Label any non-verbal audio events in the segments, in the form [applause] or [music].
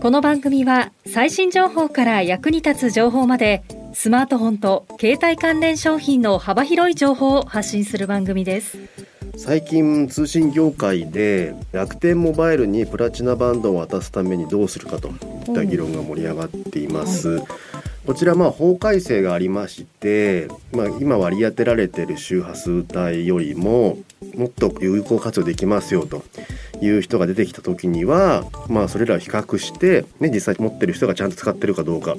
この番組は最新情報から役に立つ情報までスマートフォンと携帯関連商品の幅広い情報を発信する番組です。最近通信業界で楽天モバイルにプラチナバンドを渡すためにどうするかといった議論が盛り上がっています、こちらまあ法改正がありまして、まあ、今割り当てられている周波数帯よりももっと有効活用できますよという人が出てきた時には、まあ、それらを比較して、ね、実際持ってる人がちゃんと使ってるかどうか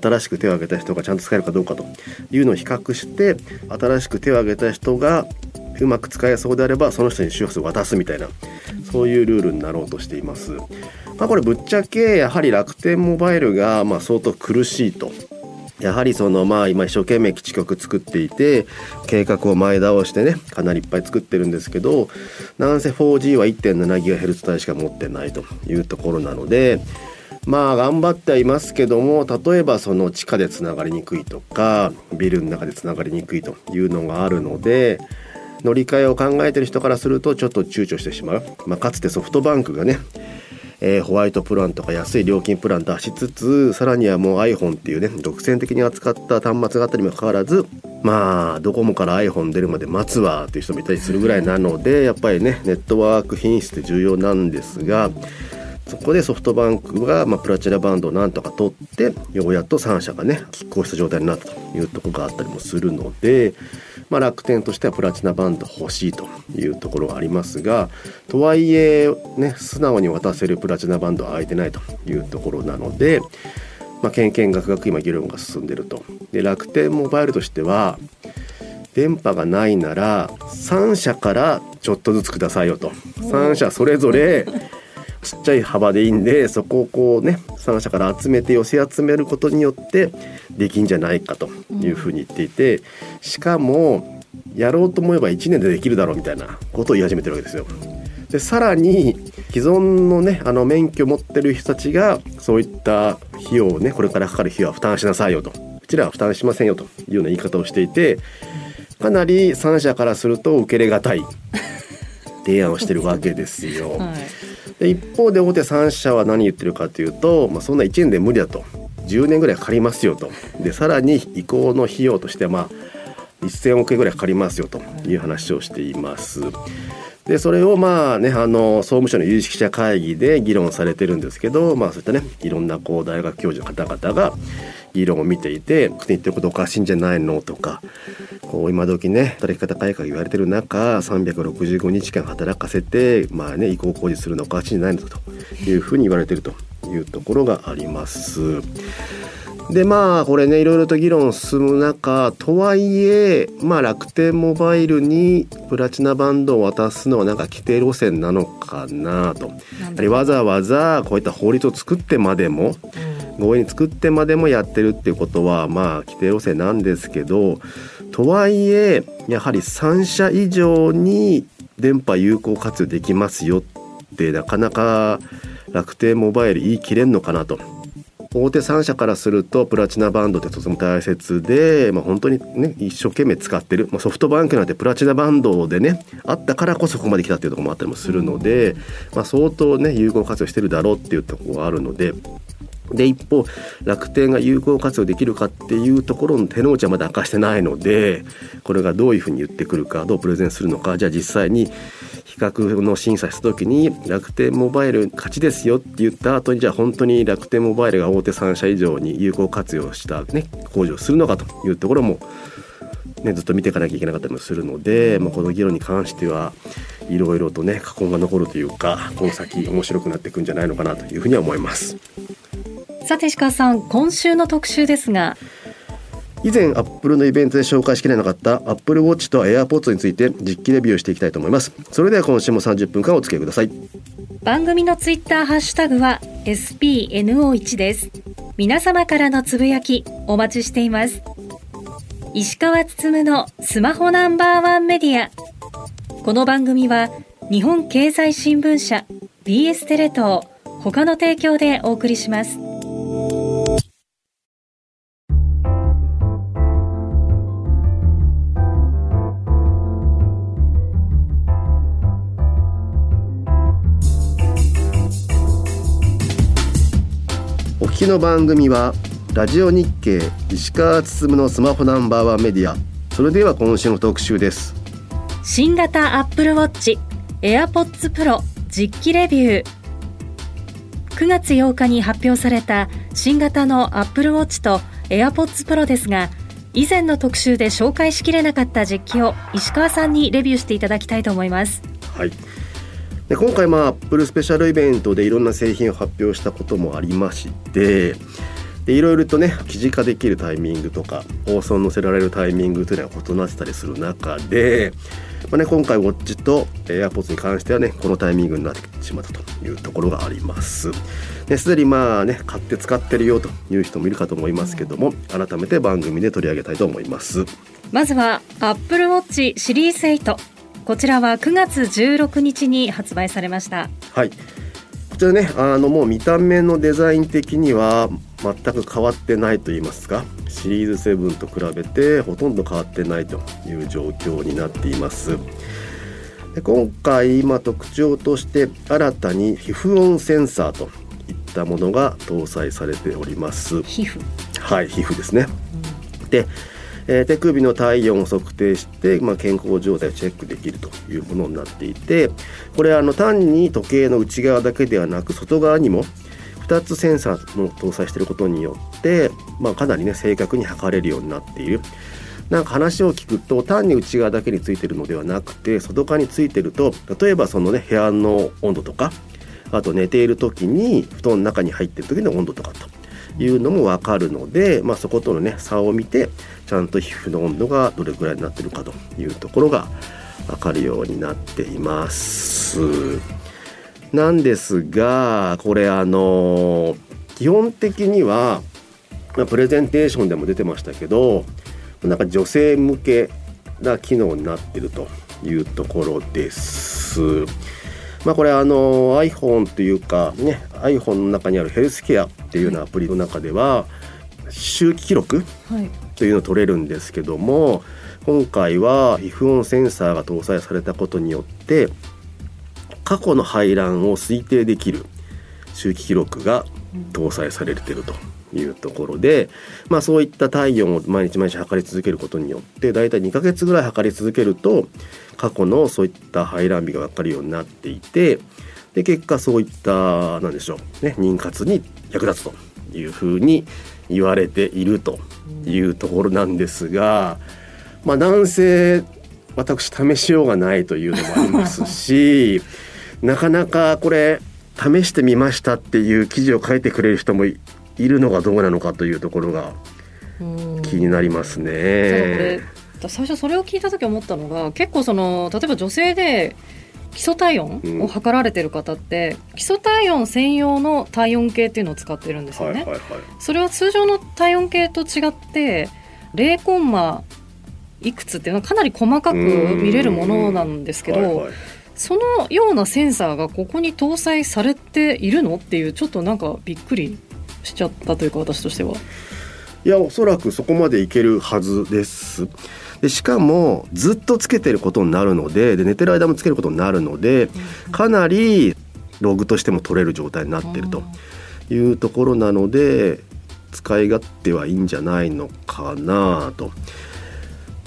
新しく手を挙げた人がちゃんと使えるかどうかというのを比較して新しく手を挙げた人がうまく使えそうであればその人に周波数を渡すみたいなそういうルールになろうとしています。まあ、これぶっちゃけやはり楽天モバイルがま相当苦しいとやはりそのまあ今一生懸命基地局作っていて計画を前倒してねかなりいっぱい作ってるんですけどなんせ 4G は 1.7GHz 帯しか持ってないというところなのでまあ頑張ってはいますけども例えばその地下でつながりにくいとかビルの中でつながりにくいというのがあるので乗り換えを考えてる人からするとちょっと躊躇してしまう、まあ、かつてソフトバンクがねえーホワイトプランとか安い料金プラン出しつつさらにはもう iPhone っていうね独占的に扱った端末があったにもかかわらずまあドコモから iPhone 出るまで待つわっていう人もいたりするぐらいなのでやっぱりねネットワーク品質って重要なんですがそこでソフトバンクが、まあ、プラチナバンドをなんとか取ってようやっと3社がね拮抗した状態になったというところがあったりもするので、まあ、楽天としてはプラチナバンド欲しいというところがありますがとはいえね素直に渡せるプラチナバンドは空いてないというところなので、まあ、けんけんがくがく今議論が進んでると。で楽天モバイルとしては電波がないなら3社からちょっとずつくださいよと3社それぞれちっちゃい幅でいいんでそこをこうね3社から集めて寄せ集めることによってできんじゃないかというふうに言っていてしかもやろうと思えば1年でできるだろうみたいなことを言い始めてるわけですよ。でさらに既存のねあの免許を持ってる人たちがそういった費用をねこれからかかる費用は負担しなさいよとうちらは負担しませんよというような言い方をしていてかなり3社からすると受け入れがたい提案をしてるわけですよ。で一方で大手3社は何言ってるかというと、まあ、そんな1年で無理だと10年ぐらいかかりますよとでさらに移行の費用としてはまあ1,000億円ぐらいかかりますよという話をしています。でそれをまあねあの総務省の有識者会議で議論されてるんですけど、まあ、そういったねいろんなこう大学教授の方々が議論を見ていて「言ってることおかしいんじゃないの?」とかこう今時ね働き方改革言われてる中365日間働かせてまあね移行工事するのおかしいんじゃないの？というふうに言われてるというところがあります。でまあこれねいろいろと議論進む中とはいえまあ楽天モバイルにプラチナバンドを渡すのはなんか規定路線なのかなと。やはりわざわざこういった法律を作ってまでも合意に作ってまでもやってるっていうことはまあ規定路線なんですけどとはいえやはり3社以上に電波有効活用できますよってなかなか楽天モバイル言い切れんのかなと。大手3社からするとプラチナバンドってとても大切で、まあ、本当にね一生懸命使ってる、まあ、ソフトバンクなんてプラチナバンドでねあったからこそここまで来たっていうところもあったりもするので、まあ、相当ね有効活用してるだろうっていうところがあるので。で一方楽天が有効活用できるかっていうところの手の内はまだ明かしてないのでこれがどういうふうに言ってくるかどうプレゼンするのかじゃあ実際に比較の審査した時に楽天モバイル勝ちですよって言った後にじゃあ本当に楽天モバイルが大手3社以上に有効活用した、ね、工事をするのかというところも、ね、ずっと見ていかなきゃいけなかったりもするので、まあ、この議論に関してはいろいろとね過根が残るというかこの先面白くなっていくんじゃないのかなというふうには思います。さて石川さん今週の特集ですが以前アップルのイベントで紹介しきれなかったアップルウォッチと AirPods について実機レビューしていきたいと思います。それでは今週も30分間お付き合いください。番組のツイッターハッシュタグは SPNO1 です。皆様からのつぶやきお待ちしています。石川つつむのスマホナンバーワンメディア。この番組は日本経済新聞社 BS テレ東他の提供でお送りします。きの番組はラジオ日経石川つつむのスマホナンバーワンメディア。それでは今週の特集です。新型アップルウォッチ AirPods Pro 実機レビュー。9月8日に発表された新型の Apple Watch と AirPods Pro ですが以前の特集で紹介しきれなかった実機を石川さんにレビューしていただきたいと思います。はいで今回まあアップルスペシャルイベントでいろんな製品を発表したこともありましてでいろいろとね記事化できるタイミングとか放送に載せられるタイミングというのは異なってたりする中で、まあね、今回ウォッチと AirPods に関してはねこのタイミングになってしまったというところがあります。ですでにまあね買って使ってるよという人もいるかと思いますけども改めて番組で取り上げたいと思います。まずは Apple Watch シリーズ8こちらは9月16日に発売されました。はい。こちらねあのもう見た目のデザイン的には全く変わってないと言いますかシリーズ7と比べてほとんど変わってないという状況になっています。で今回今特徴として新たに皮膚温センサーといったものが搭載されております。皮膚。はい皮膚ですね、でえー手首の体温を測定して、まあ、健康状態をチェックできるというものになっていてこれあの単に時計の内側だけではなく外側にも2つセンサーの搭載していることによって、まあ、かなりね正確に測れるようになっている。なんか話を聞くと単に内側だけについてるのではなくて外側についてると例えばそのね部屋の温度とかあと寝ている時に布団の中に入ってる時の温度とかというのも分かるので、まあ、そことのね差を見てちゃんと皮膚の温度がどれくらいになってるかというところが分かるようになっています。なんですがこれあの基本的にはまプレゼンテーションでも出てましたけどなんか女性向けな機能になってるというところです。まあこれあの iPhone というかね iPhone の中にあるヘルスケアっていうようなアプリの中では周期記録はい。というのを取れるんですけども今回は皮膚温センサーが搭載されたことによって過去の排卵を推定できる周期記録が搭載されているというところで、まあ、そういった体温を毎日毎日測り続けることによってだいたい2ヶ月ぐらい測り続けると過去のそういった排卵日が分かるようになっていてで結果そういったなんでしょう、ね、妊活に役立つというふうに言われているというところなんですが、まあ、男性私試しようがないというのもありますし [laughs] なかなかこれ試してみましたっていう記事を書いてくれる人もいいるのかどうなのかというところが気になりますね。れ。最初それを聞いた時思ったのが結構その例えば女性で基礎体温を測られてる方って、基礎体温専用の体温計っていうのを使ってるんですよね、はいはいはい。それは通常の体温計と違って0コンマいくつっていうのはかなり細かく見れるものなんですけど、はいはい。そのようなセンサーがここに搭載されているのっていうちょっとなんかびっくりしちゃったというか私としては。いやおそらくそこまでいけるはずです。でしかもずっとつけてることになるのでで寝てる間もつけることになるのでかなりログとしても取れる状態になってるというところなので使い勝手はいいんじゃないのかなと。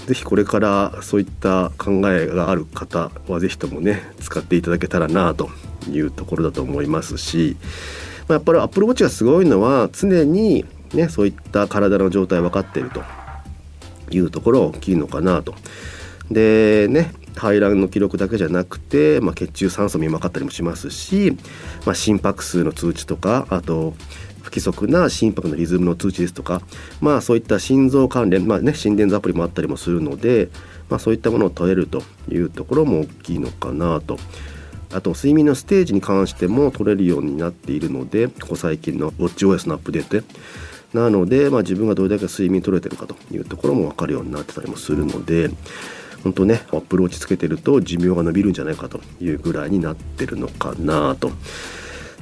ぜひこれからそういった考えがある方はぜひともね使っていただけたらなというところだと思いますし、まあ、やっぱり Apple Watch がすごいのは常にねそういった体の状態分かってるというところが大きいのかなと。でね排卵の記録だけじゃなくて、まあ、血中酸素も分かったりもしますし、まあ、心拍数の通知とかあと不規則な心拍のリズムの通知ですとか、まあ、そういった心臓関連、まあね、心電図アプリもあったりもするので、まあ、そういったものを取れるというところも大きいのかなとあと睡眠のステージに関しても取れるようになっているのでここ最近のウォッチ OS のアップデートなので、まあ、自分がどれだけ睡眠取れてるかというところも分かるようになってたりもするので本当ねアップルウォッチつけてると寿命が伸びるんじゃないかというぐらいになってるのかなと。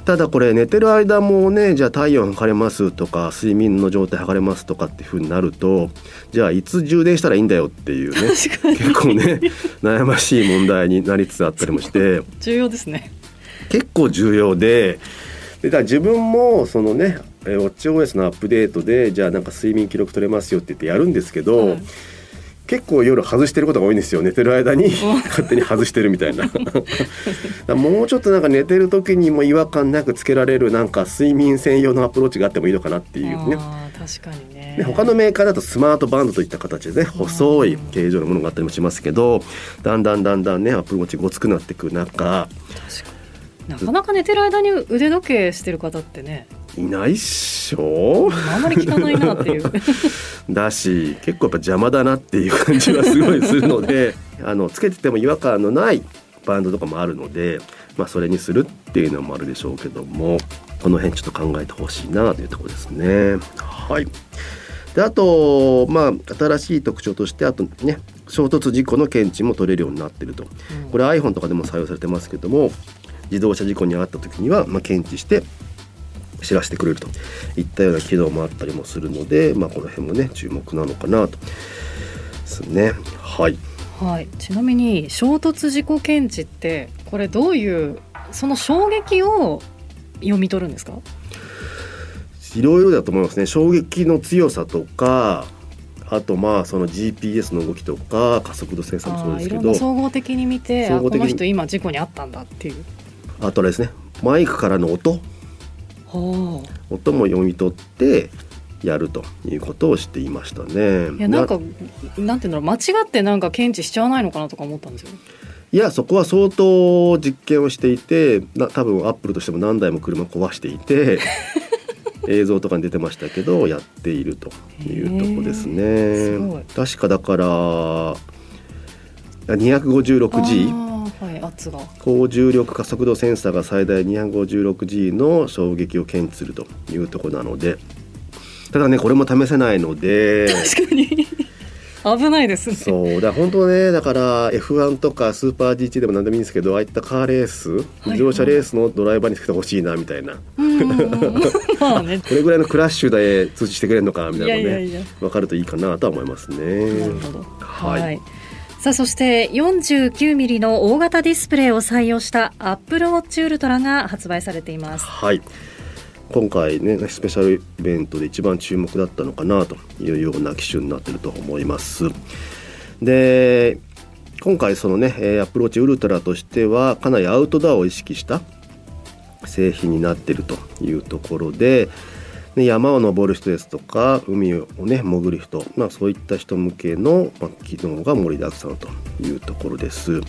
ただこれ寝てる間もねじゃあ体温測れますとか睡眠の状態測れますとかっていうふうになるとじゃあいつ充電したらいいんだよっていうね結構ね悩ましい問題になりつつあったりもして [laughs] 重要ですね。結構重要ででだ自分もそのねウォッチ OS のアップデートでじゃあなんか睡眠記録取れますよって言ってやるんですけど、はい結構夜外してることが多いんですよ。寝てる間に勝手に外してるみたいな。[laughs] もうちょっとなんか寝てる時にも違和感なくつけられるなんか睡眠専用のアプローチがあってもいいのかなっていうね。確かにね。ね他のメーカーだとスマートバンドといった形でね細い形状のものがあったりもしますけどだんだんだんだんねアプローチごつくなっていく中。なかなか寝てる間に腕時計してる方ってねいないっしょ？あんまり聞かないなっていう。[laughs] だし結構やっぱ邪魔だなっていう感じはすごいするので [laughs] あのつけてても違和感のないバンドとかもあるので、まあ、それにするっていうのもあるでしょうけどもこの辺ちょっと考えてほしいなというところですね。はい。であとまあ新しい特徴としてあとね衝突事故の検知も取れるようになってると、これ iPhone とかでも採用されてますけども自動車事故に遭った時には、まあ、検知して知らせてくれるといったような機能もあったりもするので、まあ、この辺もね注目なのかなとですね。はい、はい、ちなみに衝突事故検知ってこれどういうその衝撃を読み取るんですか？いろいろだと思いますね。衝撃の強さとかあとまあその GPS の動きとか加速度センサーもそうですけど総合的に見てこの人今事故にあったんだっていう。あとですね。マイクからの音音も読み取ってやるということをしていましたね。いやなんかなんていうんだろう間違ってなんか検知しちゃわないのかなとか思ったんですよ。いやそこは相当実験をしていてな多分アップルとしても何台も車壊していて [laughs] 映像とかに出てましたけどやっているというとこですね。確かだから 256G はい、圧が。高重力加速度センサーが最大 256G の衝撃を検知するというところなのでただねこれも試せないので確かに。[laughs] 危ないです、ね、そう。だ本当ねだから F1 とかスーパー GT でも何でもいいんですけどああいったカーレース自動車レースのドライバーにつけてほしいなみたいな、まあね、[laughs] これぐらいのクラッシュで通知してくれるのかみたいなのね分かるといいかなとは思いますね。なるほど。はい、はいさあそして49ミリの大型ディスプレイを採用したアップルウォッチウルトラが発売されています。はい。今回ねスペシャルイベントで一番注目だったのかなというような機種になっていると思います。で今回そのねアップルウォッチウルトラとしてはかなりアウトドアを意識した製品になっているというところでで山を登る人ですとか海をね潜る人、まあ、そういった人向けの、まあ、機能が盛りだくさんというところです。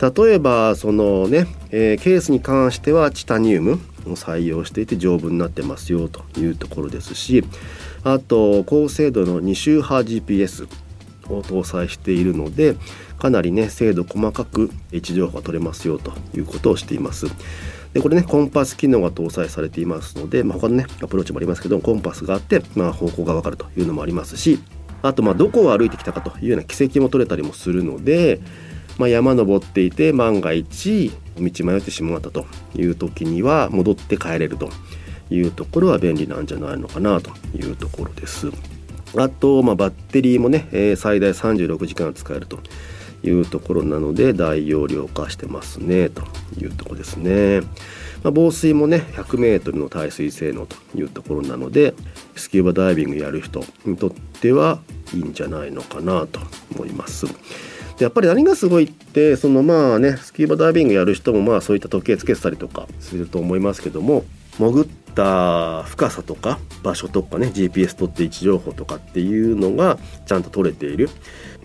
例えばそのね、えー、ケースに関してはチタニウムを採用していて丈夫になってますよというところですしあと高精度の2周波 GPS を搭載しているのでかなりね精度細かく位置情報が取れますよということをしています。でこれねコンパス機能が搭載されていますので、まあ、他のねアプローチもありますけどコンパスがあって、まあ、方向がわかるというのもありますしあとまあどこを歩いてきたかというような軌跡も取れたりもするので、まあ、山登っていて万が一道迷ってしまったという時には戻って帰れるというところは便利なんじゃないのかなというところです。あと、まあ、バッテリーもね、えー、最大36時間使えるというところなので大容量化してますねというところですね。まあ、防水もね 100m の耐水性能というところなのでスキューバダイビングやる人にとってはいいんじゃないのかなと思います。でやっぱり何がすごいってそのまあねスキューバダイビングやる人もまあそういった時計つけてたりとかすると思いますけども潜った深さとか場所とかね GPS 取って位置情報とかっていうのがちゃんと取れている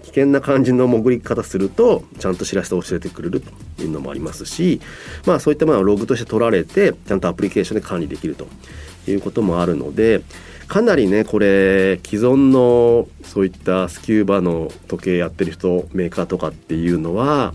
危険な感じの潜り方するとちゃんと知らせて教えてくれるというのもありますしまあそういったものはログとして取られてちゃんとアプリケーションで管理できるということもあるのでかなりねこれ既存のそういったスキューバの時計やってる人メーカーとかっていうのは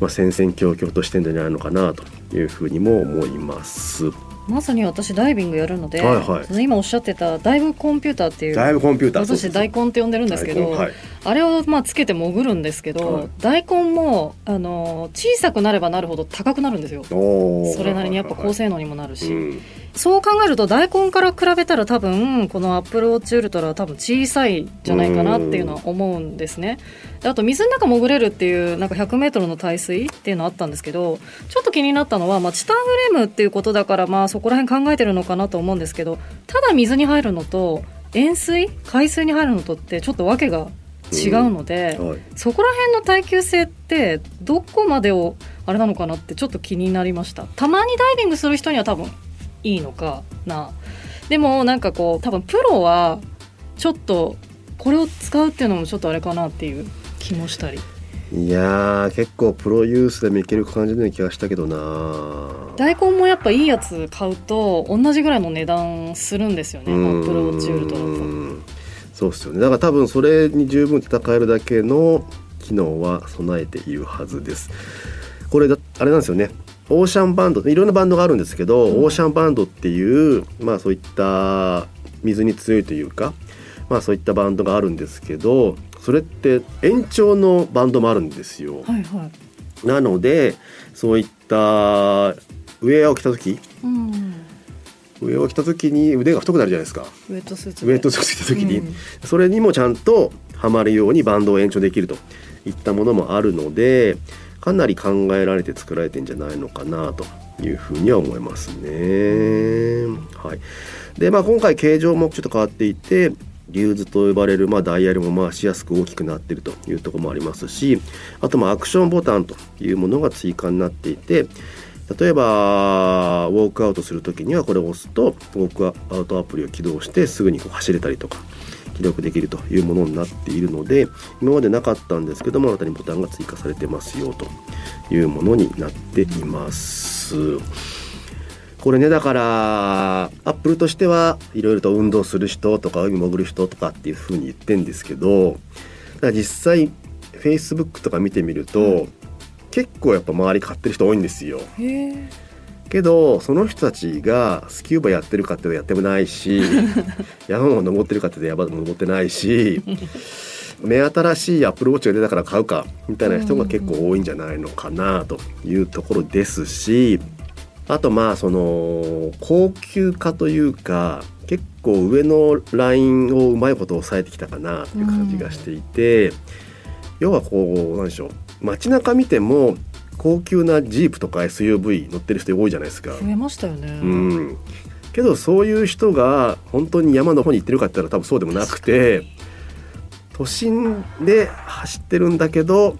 まあ、戦々恐々としてんじゃないのかなというふうにも思います。まさに私ダイビングやるので、はいはい。その今おっしゃってたダイブコンピューターっていうだいぶコンピューター。私大根って呼んでるんですけど、あれをまあつけて潜るんですけど、はい。大根もあの小さくなればなるほど高くなるんですよ。それなりにやっぱ高性能にもなるし、うんそう考えると大根から比べたら多分このアップルウォッチウルトラは多分小さいんじゃないかなっていうのは思うんですね。であと水の中潜れるっていうなんか 100m の耐水っていうのあったんですけどちょっと気になったのは、まあ、チタンフレームっていうことだからまあそこら辺考えてるのかなと思うんですけどただ水に入るのと塩水海水に入るのとってちょっと訳が違うので、はい。そこら辺の耐久性ってどこまでをあれなのかなってちょっと気になりました。たまにダイビングする人には多分いいのかな。でもなんかこう多分プロはちょっとこれを使うっていうのもちょっとあれかなっていう気もしたり。いやー結構プロユースでもいける感じのような気がしたけどな。大根もやっぱいいやつ買うと同じぐらいの値段するんですよね。アップルウォッチウルトラと。うんそうっすよねだから多分それに十分戦えるだけの機能は備えているはずですこれだあれなんですよねオーシャンバンドいろんなバンドがあるんですけど、うん。オーシャンバンドっていうまあそういった水に強いというかまあそういったバンドがあるんですけどそれって延長のバンドもあるんですよ、はいはい。なのでそういったウェアを着た時うん、ウェアを着た時に腕が太くなるじゃないですか。ウェットスーツウェイトスーツ着た時に、うん。それにもちゃんとはまるようにバンドを延長できるといったものもあるのでかなり考えられて作られてんじゃないのかなというふうには思いますね。はい、でまあ今回形状もちょっと変わっていてリューズと呼ばれる、まあ、ダイヤルも回しやすく大きくなってるというとこもありますしあとまあアクションボタンというものが追加になっていて例えばウォークアウトする時にはこれを押すとウォークアウトアプリを起動してすぐにこう走れたりとか記録できるというものになっているので今までなかったんですけども新たにボタンが追加されてますよというものになっています。これねだからアップルとしてはいろいろと運動する人とか海潜る人とかっていうふうに言ってんですけどだ実際 Facebook とか見てみると、結構やっぱ周り買ってる人多いんですよ。けどその人たちがスキューバやってるかってやってもないし [laughs] 山も登ってるかって山も登ってないし目新しいアップルウォッチが出たから買うかみたいな人が結構多いんじゃないのかなというところですしあとまあその高級化というか結構上のラインをうまいこと抑えてきたかなという感じがしていて、要はこうなんでしょう街中見ても高級なジープとか SUV 乗ってる人多いじゃないですか。増えましたよね、うん、けどそういう人が本当に山の方に行ってるかって言ったら多分そうでもなくて都心で走ってるんだけど、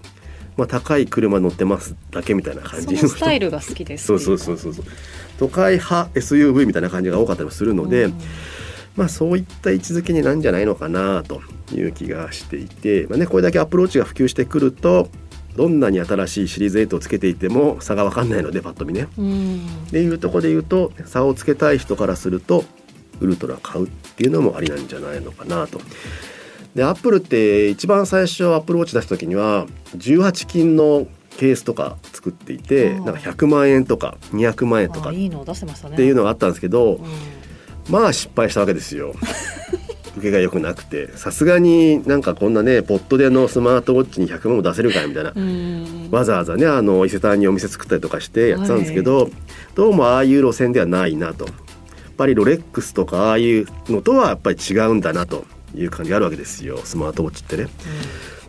まあ、高い車乗ってますだけみたいな感そじのスタイルが好きです。そうそうそうそうそう。都会派 SUV みたいな感じが多かったりするので、うん。まあそういった位置づけになんじゃないのかなという気がしていて、まあね、これだけアプローチが普及してくるとどんなに新しいシリーズ8をつけていても差が分かんないのでパッと見ね。うんっていうところで言うと差をつけたい人からするとウルトラ買うっていうのもありなんじゃないのかなと。でアップルって一番最初アップルウォッチ出した時には18金のケースとか作っていてなんか100万円とか200万円とかっあいいのを出してましたねていうのがあったんですけどうんまあ失敗したわけですよ。[laughs] 受けが良くなくてさすがになんかこんなねポットでのスマートウォッチに100万も出せるかいみたいな。うん。わざわざねあの伊勢丹にお店作ったりとかしてやってたんですけど、どうもああいう路線ではないなと。やっぱりロレックスとかああいうのとはやっぱり違うんだなという感じがあるわけですよスマートウォッチってね。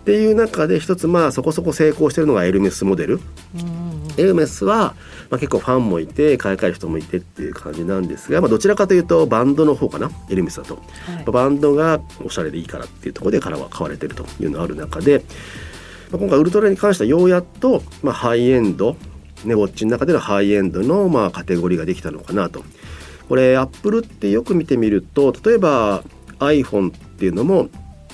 っていう中で一つまあそこそこ成功してるのがエルメスモデル。エルメスは、まあ、結構ファンもいて買い替える人もいてっていう感じなんですが、まあ、どちらかというとバンドの方かなエルメスだと。はいバンドがおしゃれでいいからっていうところでカラーは買われてるというのがある中で、まあ、今回ウルトラに関してはようやっと、まあ、ハイエンド、ね、ウォッチの中でのハイエンドの、まあ、カテゴリーができたのかなと。これアップルってよく見てみると例えば iPhone っていうのも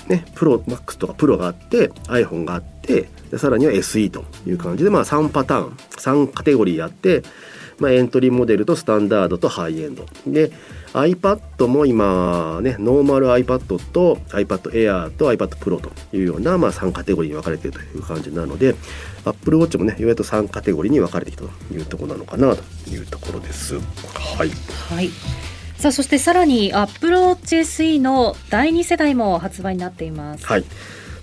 ねプロマックスとかプロがあって iPhone があってでさらには SE という感じで、まあ、3パターン3カテゴリーあってまあ、エントリーモデルとスタンダードとハイエンド。で iPad も今ねノーマル iPad と iPad Air と iPad Pro というような、まあ、3カテゴリーに分かれているという感じなので Apple Watch もねようやく3カテゴリーに分かれてきたというところなのかなというところです。はい、はい。さあそしてさらに Apple Watch SE の第2世代も発売になっています。はい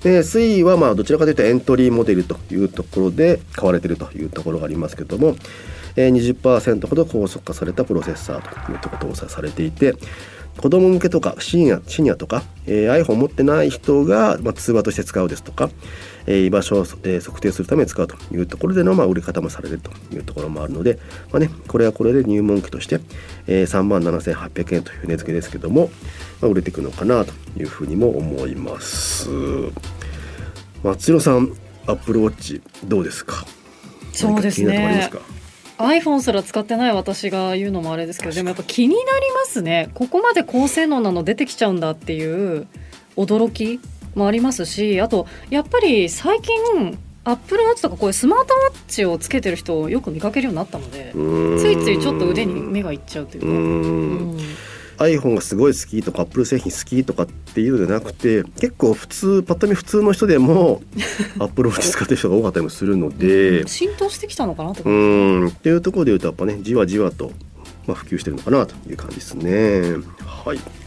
で水位はまあどちらかというとエントリーモデルというところで買われているというところがありますけども、20%ほど高速化されたプロセッサーというところ搭載されていて子供向けとかシニアシニアとか、えー、iPhone 持ってない人が、まあ、通話として使うですとか、えー、居場所を、えー、測定するために使うというところでの、まあ、売り方もされるというところもあるので、まあね、これはこれで入門機として、えー、3万7800円という値付けですけども、まあ、売れていくのかなというふうにも思います。松代さんアップルウォッチどうですかそうですね iPhone すら使ってない私が言うのもあれですけどでもやっぱ気になりますね。ここまで高性能なの出てきちゃうんだっていう驚きもありますしあとやっぱり最近アップルウォッチとかこういうスマートウォッチをつけてる人をよく見かけるようになったのでついついちょっと腕に目がいっちゃうというか。う iPhone がすごい好きとか Apple 製品好きとかっていうのじゃなくて結構普通パッと見普通の人でも [laughs] Apple Watch 使ってる人が多かったりもするので。浸透してきたのかなとうん。っていうところでいうとやっぱねじわじわと、まあ、普及してるのかなという感じですね。はい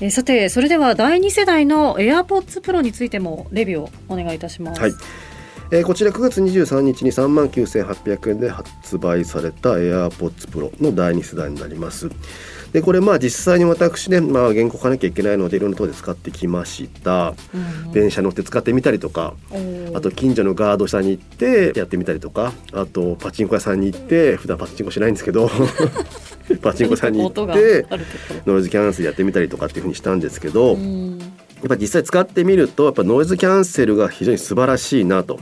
えさてそれでは第2世代の AirPods Pro についてもレビューをお願いいたします。はい。えー、こちら9月23日に3万9800円で発売された AirPods Pro の第2世代になります。でこれまあ実際に私ね、まあ、原稿書かなきゃいけないのでいろんなところで使ってきました、うん、電車乗って使ってみたりとかあと近所のガード下に行ってやってみたりとかあとパチンコ屋さんに行って普段パチンコしないんですけど [laughs] [laughs] パチンコ屋さんに行ってノイズキャンセルやってみたりとかっていうふうにしたんですけど、うん、やっぱ実際使ってみるとやっぱノイズキャンセルが非常に素晴らしいなと、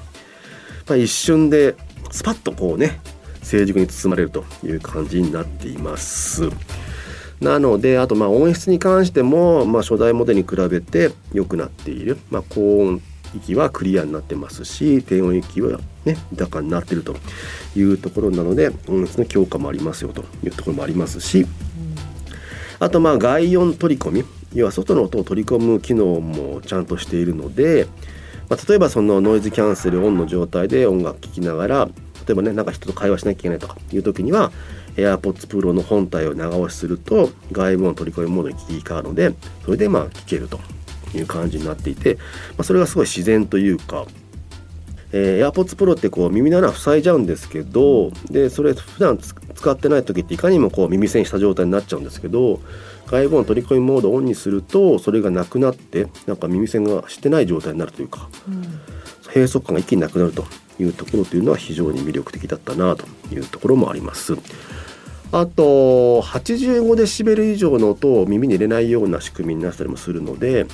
まあ、一瞬でスパッとこうね成熟に包まれるという感じになっています。なのであとまあ音質に関しても、まあ、初代モデルに比べて良くなっている、まあ、高音域はクリアになってますし低音域はね豊かになってるというところなので音質の強化もありますよというところもありますし、あとまあ外音取り込み要は外の音を取り込む機能もちゃんとしているので、まあ、例えばそのノイズキャンセルオンの状態で音楽聴きながら例えばねなんか人と会話しなきゃいけないとかいう時には AirPods Pro の本体を長押しすると外部音取り込みモードに切り替わるのでそれでまあ聞けると。いう感じになっていて、まあ、それがすごい自然というか、えー、AirPods Pro ってこう耳の穴塞いじゃうんですけどでそれ普段使ってない時っていかにもこう耳栓した状態になっちゃうんですけど外部音取り込みモードをオンにするとそれがなくなってなんか耳栓がしてない状態になるというか、うん、閉塞感が一気になくなるというところというのは非常に魅力的だったなというところもあります。あと85デシベル以上の音を耳に入れないような仕組みになったりもするので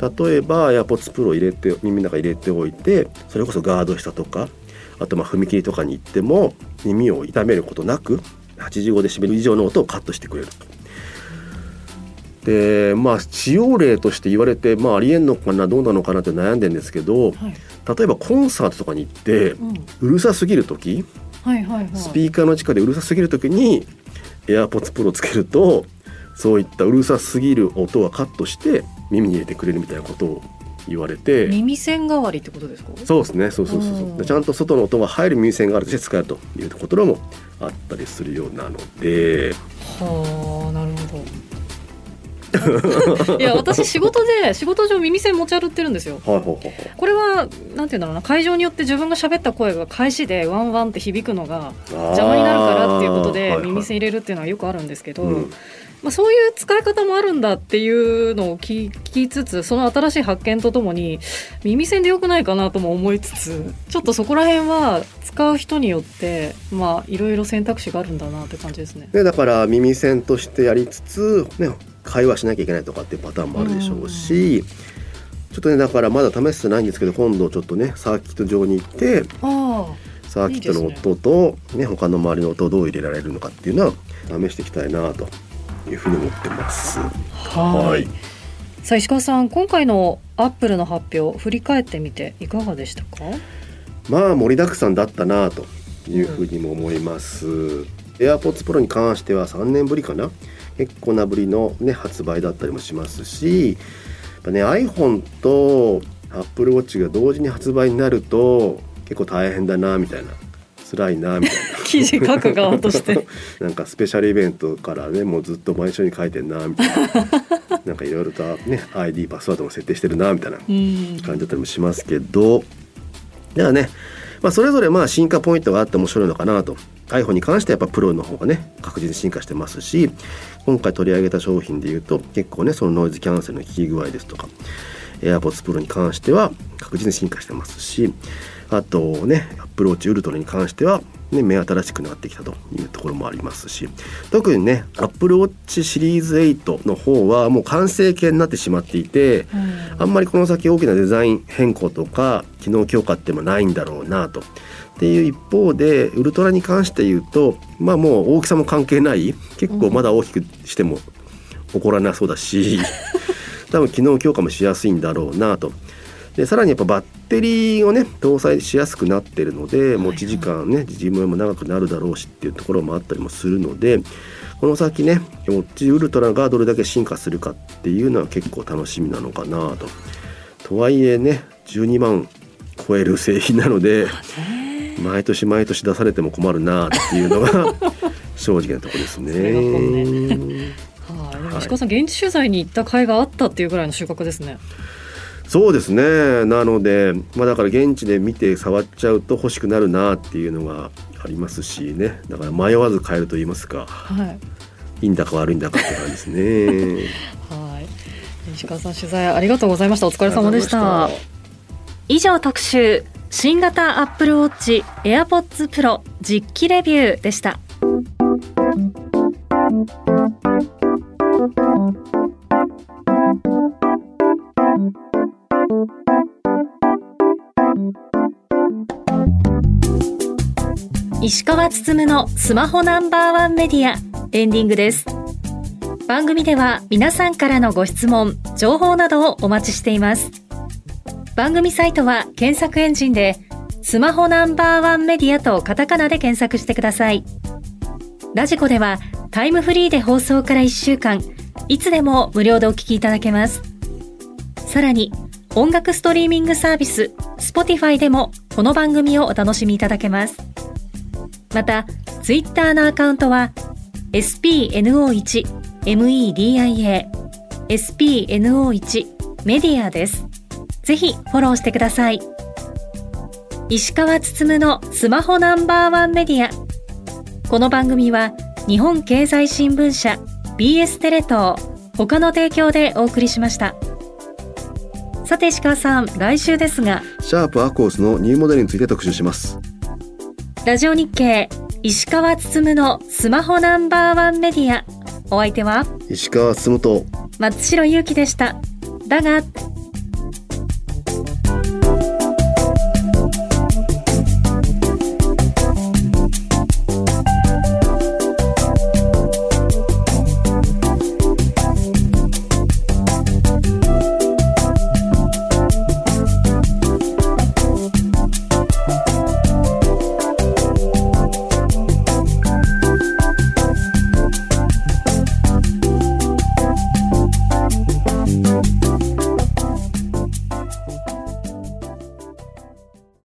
例えば AirPods Pro を入れて耳の中に入れておいてそれこそガード下とかあとまあ踏切とかに行っても耳を痛めることなく85デシベル以上の音をカットしてくれる。と。でまあ使用例として言われて、まあ、ありえんのかなどうなのかなって悩んでんですけど、はい、例えばコンサートとかに行って、うるさすぎる時、はいはいはい、スピーカーの近でうるさすぎる時に AirPods Pro つけるとそういったうるさすぎる音はカットして耳に入れてくれるみたいなことを言われて。耳栓代わりってことですか？そうですね。そうそうそうそう。ちゃんと外の音が入る耳栓があるとして使えるというところもあったりするようなので。はあなるほど。いや私仕事で仕事上耳栓持ち歩ってるんですよ。はいはいはい、これはなんていうんだろうな会場によって自分が喋った声が返しでワンワンって響くのが邪魔になるからっていうことで耳栓入れるっていうのはよくあるんですけど、うん、まあ、そういう使い方もあるんだっていうのを聞きつつその新しい発見とともに耳栓でよくないかなとも思いつつちょっとそこら辺は使う人によってまあいろいろ選択肢があるんだなって感じですね。でだから耳栓としてやりつつね会話しなきゃいけないとかっていうパターンもあるでしょうし、ちょっとねだからまだ試してないんですけど今度ちょっとねサーキット場に行ってサーキットの音とね他の周りの音をどう入れられるのかっていうのは試していきたいなというふうに思ってます。はい。さあ石川さん今回のアップルの発表振り返ってみていかがでしたか？まあ盛りだくさんだったなというふうにも思います。AirPods Pro に関しては3年ぶりかな。結構なぶりの、ね、発売だったりもしますしやっぱ、ね、iPhone と Apple Watch が同時に発売になると結構大変だなみたいな辛いなみたいな。記事書く側として。[laughs] なんかスペシャルイベントからねもうずっと毎週に書いてんなみたいな。[laughs] なんかいろいろとね ID パスワードも設定してるなみたいなうん。感じだったりもしますけど。だからね、まあ、それぞれまあ進化ポイントがあって面白いのかなと。iPhone に関してはやっぱプロの方がね確実に進化してますし今回取り上げた商品でいうと結構ねそのノイズキャンセルの効き具合ですとか AirPods Pro に関しては確実に進化してますしあとね Apple Watch Ultra に関してはね、目新しくなってきたというところもありますし特にね Apple Watch シリーズ8の方はもう完成形になってしまっていて、あんまりこの先大きなデザイン変更とか機能強化ってもないんだろうなと。っていう一方でウルトラに関して言うとまあもう大きさも関係ない結構まだ大きくしても怒らなそうだし、[laughs] 多分機能強化もしやすいんだろうなと。でさらにやっぱバッテリーをね搭載しやすくなってるので持ち時間ね寿命も長くなるだろうしっていうところもあったりもするのでこの先ねウォッチウルトラがどれだけ進化するかっていうのは結構楽しみなのかなと。とはいえね12万超える製品なので [laughs] 毎年毎年出されても困るなっていうのが [laughs] 正直なところですね。石川さん、現地取材に行った甲斐があったっていうぐらいの収穫ですね。そうですねなので、まあ、だから現地で見て触っちゃうと欲しくなるなっていうのがありますしねだから迷わず買えると言いますかはい、いいんだか悪いんだかって感じですね。[laughs] はい、石川さん取材ありがとうございました。お疲れ様でした。以上特集新型アップルウォッチ AirPods Pro 実機レビューでした。石川つつむのスマホナンバーワンメディアエンディングです。番組では皆さんからのご質問、情報などをお待ちしています。番組サイトは検索エンジンでスマホナンバーワンメディアとカタカナで検索してください。ラジコではタイムフリーで放送から1週間、いつでも無料でお聞きいただけます。さらに音楽ストリーミングサービス Spotify でもこの番組をお楽しみいただけます。また、ツイッターのアカウントは spno1 media spno1 メディアです。ぜひフォローしてください。石川つつむのスマホナンバーワンメディア。この番組は日本経済新聞社 BS テレ東他の提供でお送りしました。さて石川さん、来週ですが、シャープアコースのニューモデルについて特集します。ラジオ日経石川つつむのスマホナンバーワンメディア。お相手は？石川進と松代ゆうきでした。だが、